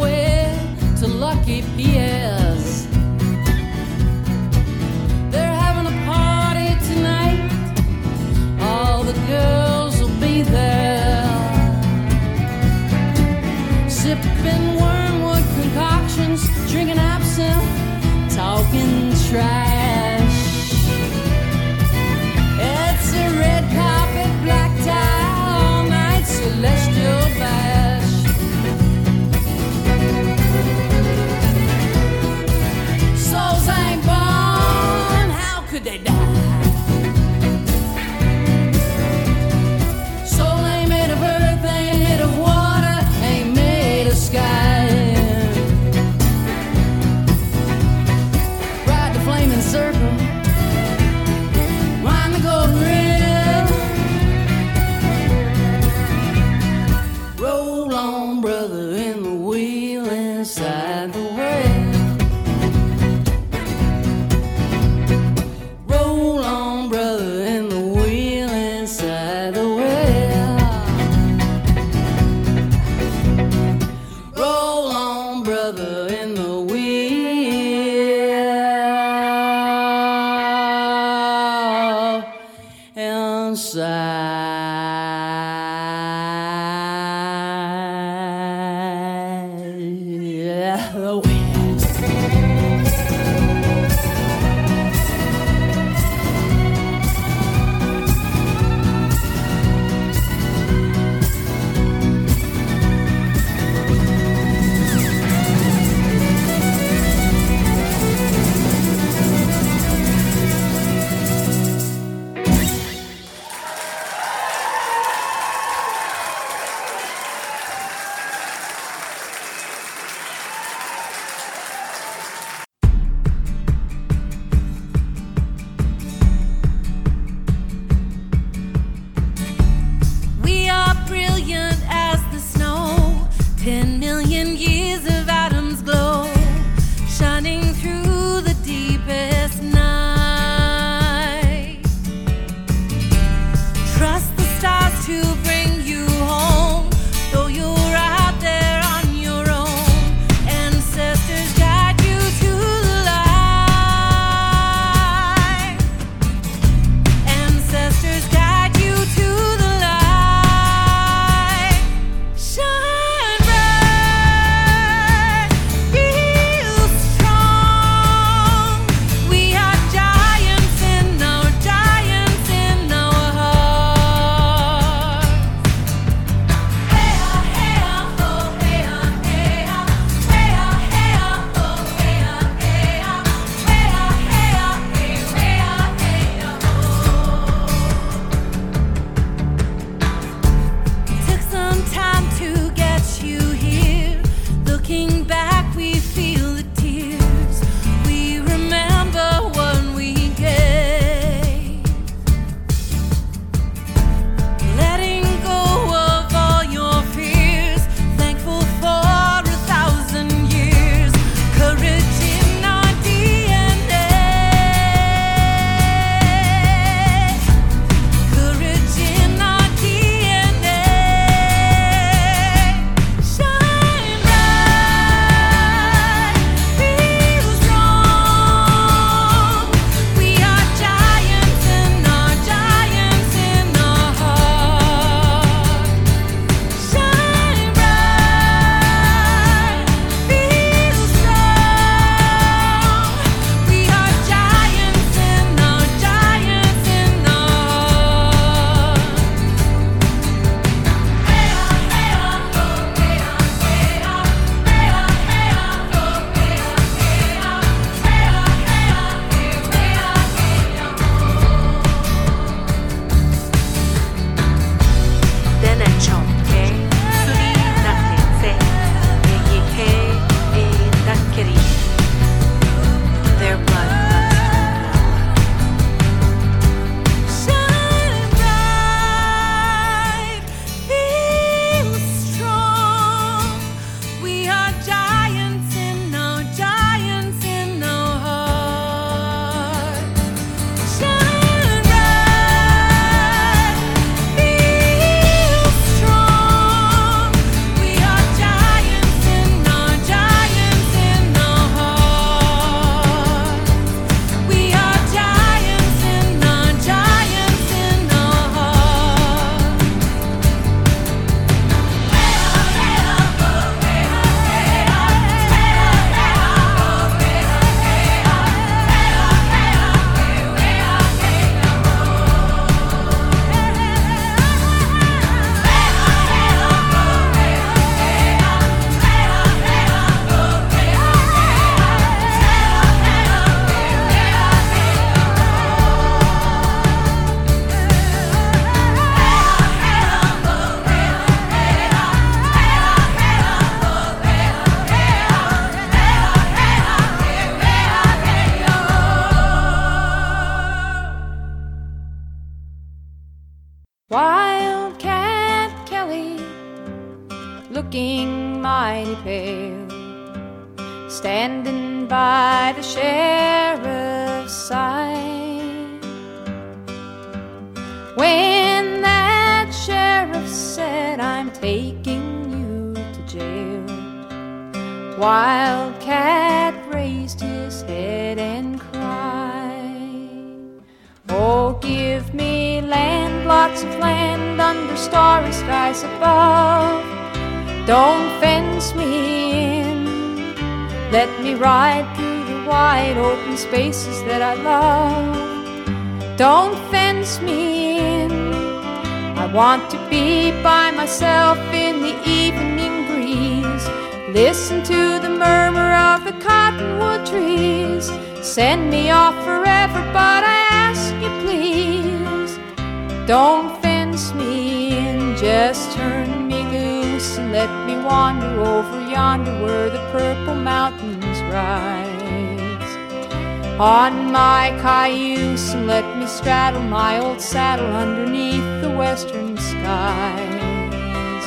O: straddle my old saddle underneath the western skies.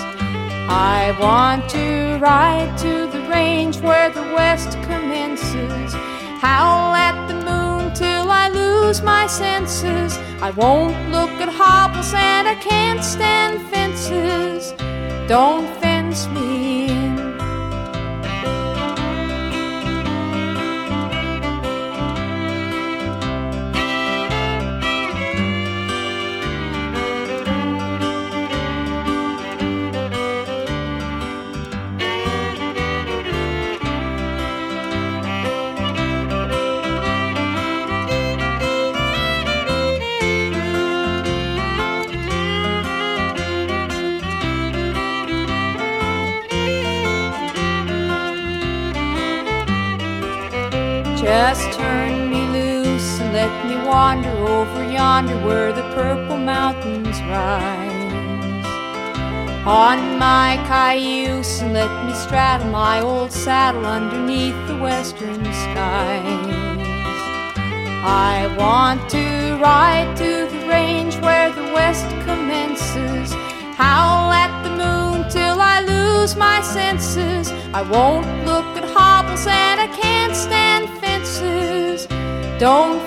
O: I want to ride to the range where the west commences. Howl at the moon till I lose my senses. I won't look at hobbles and I can't stand fences. Don't yonder where the purple mountains rise. On my cayuse and let me straddle my old saddle underneath the western skies. I want to ride to the range where the west commences. Howl at the moon till I lose my senses. I won't look at hobbles and I can't stand fences. Don't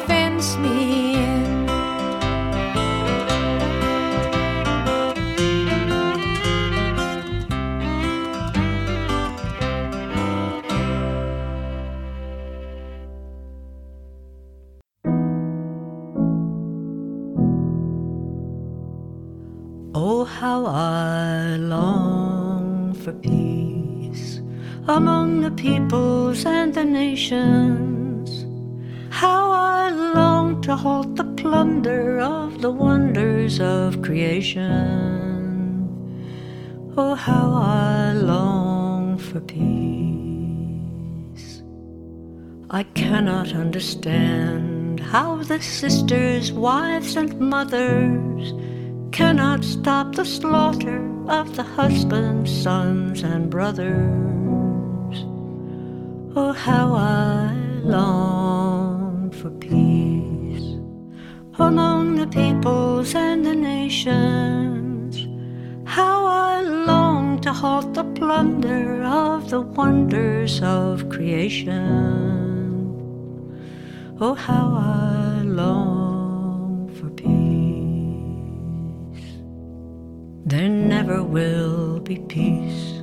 E: I long for peace among the peoples and the nations. How I long to halt the plunder of the wonders of creation. Oh, how I long for peace. I cannot understand how the sisters, wives, and mothers cannot stop the slaughter of the husbands, sons, and brothers. Oh, how I long for peace among the peoples and the nations. How I long to halt the plunder of the wonders of creation. Oh, how I long There never will be peace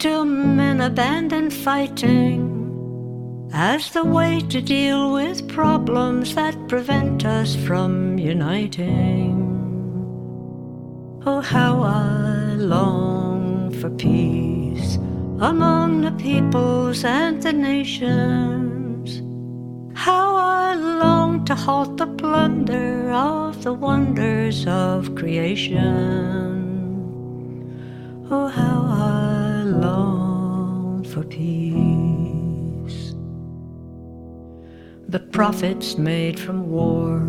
E: till men abandon fighting as the way to deal with problems that prevent us from uniting. Oh, how I long for peace among the peoples and the nations. How I long to halt the plunder of the wonders of creation. Oh, how I long for peace. The profits made from war,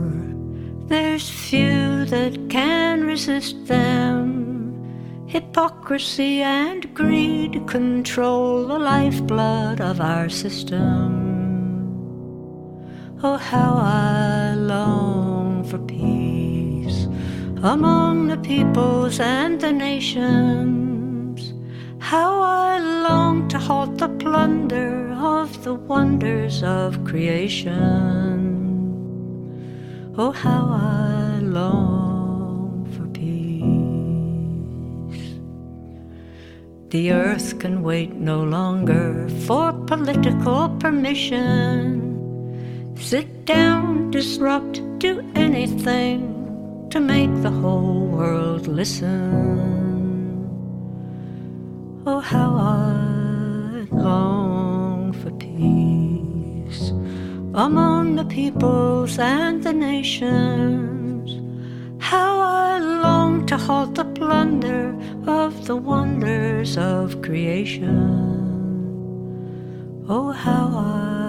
E: there's few that can resist them. Hypocrisy and greed control the lifeblood of our system. Oh, how I long for peace among the peoples and the nations. How I long to halt the plunder of the wonders of creation. Oh, how I long for peace. The earth can wait no longer for political permission. Sit down, disrupt, do anything to make the whole world listen. Oh, how I long for peace among the peoples and the nations. How I long to halt the plunder of the wonders of creation. Oh, how I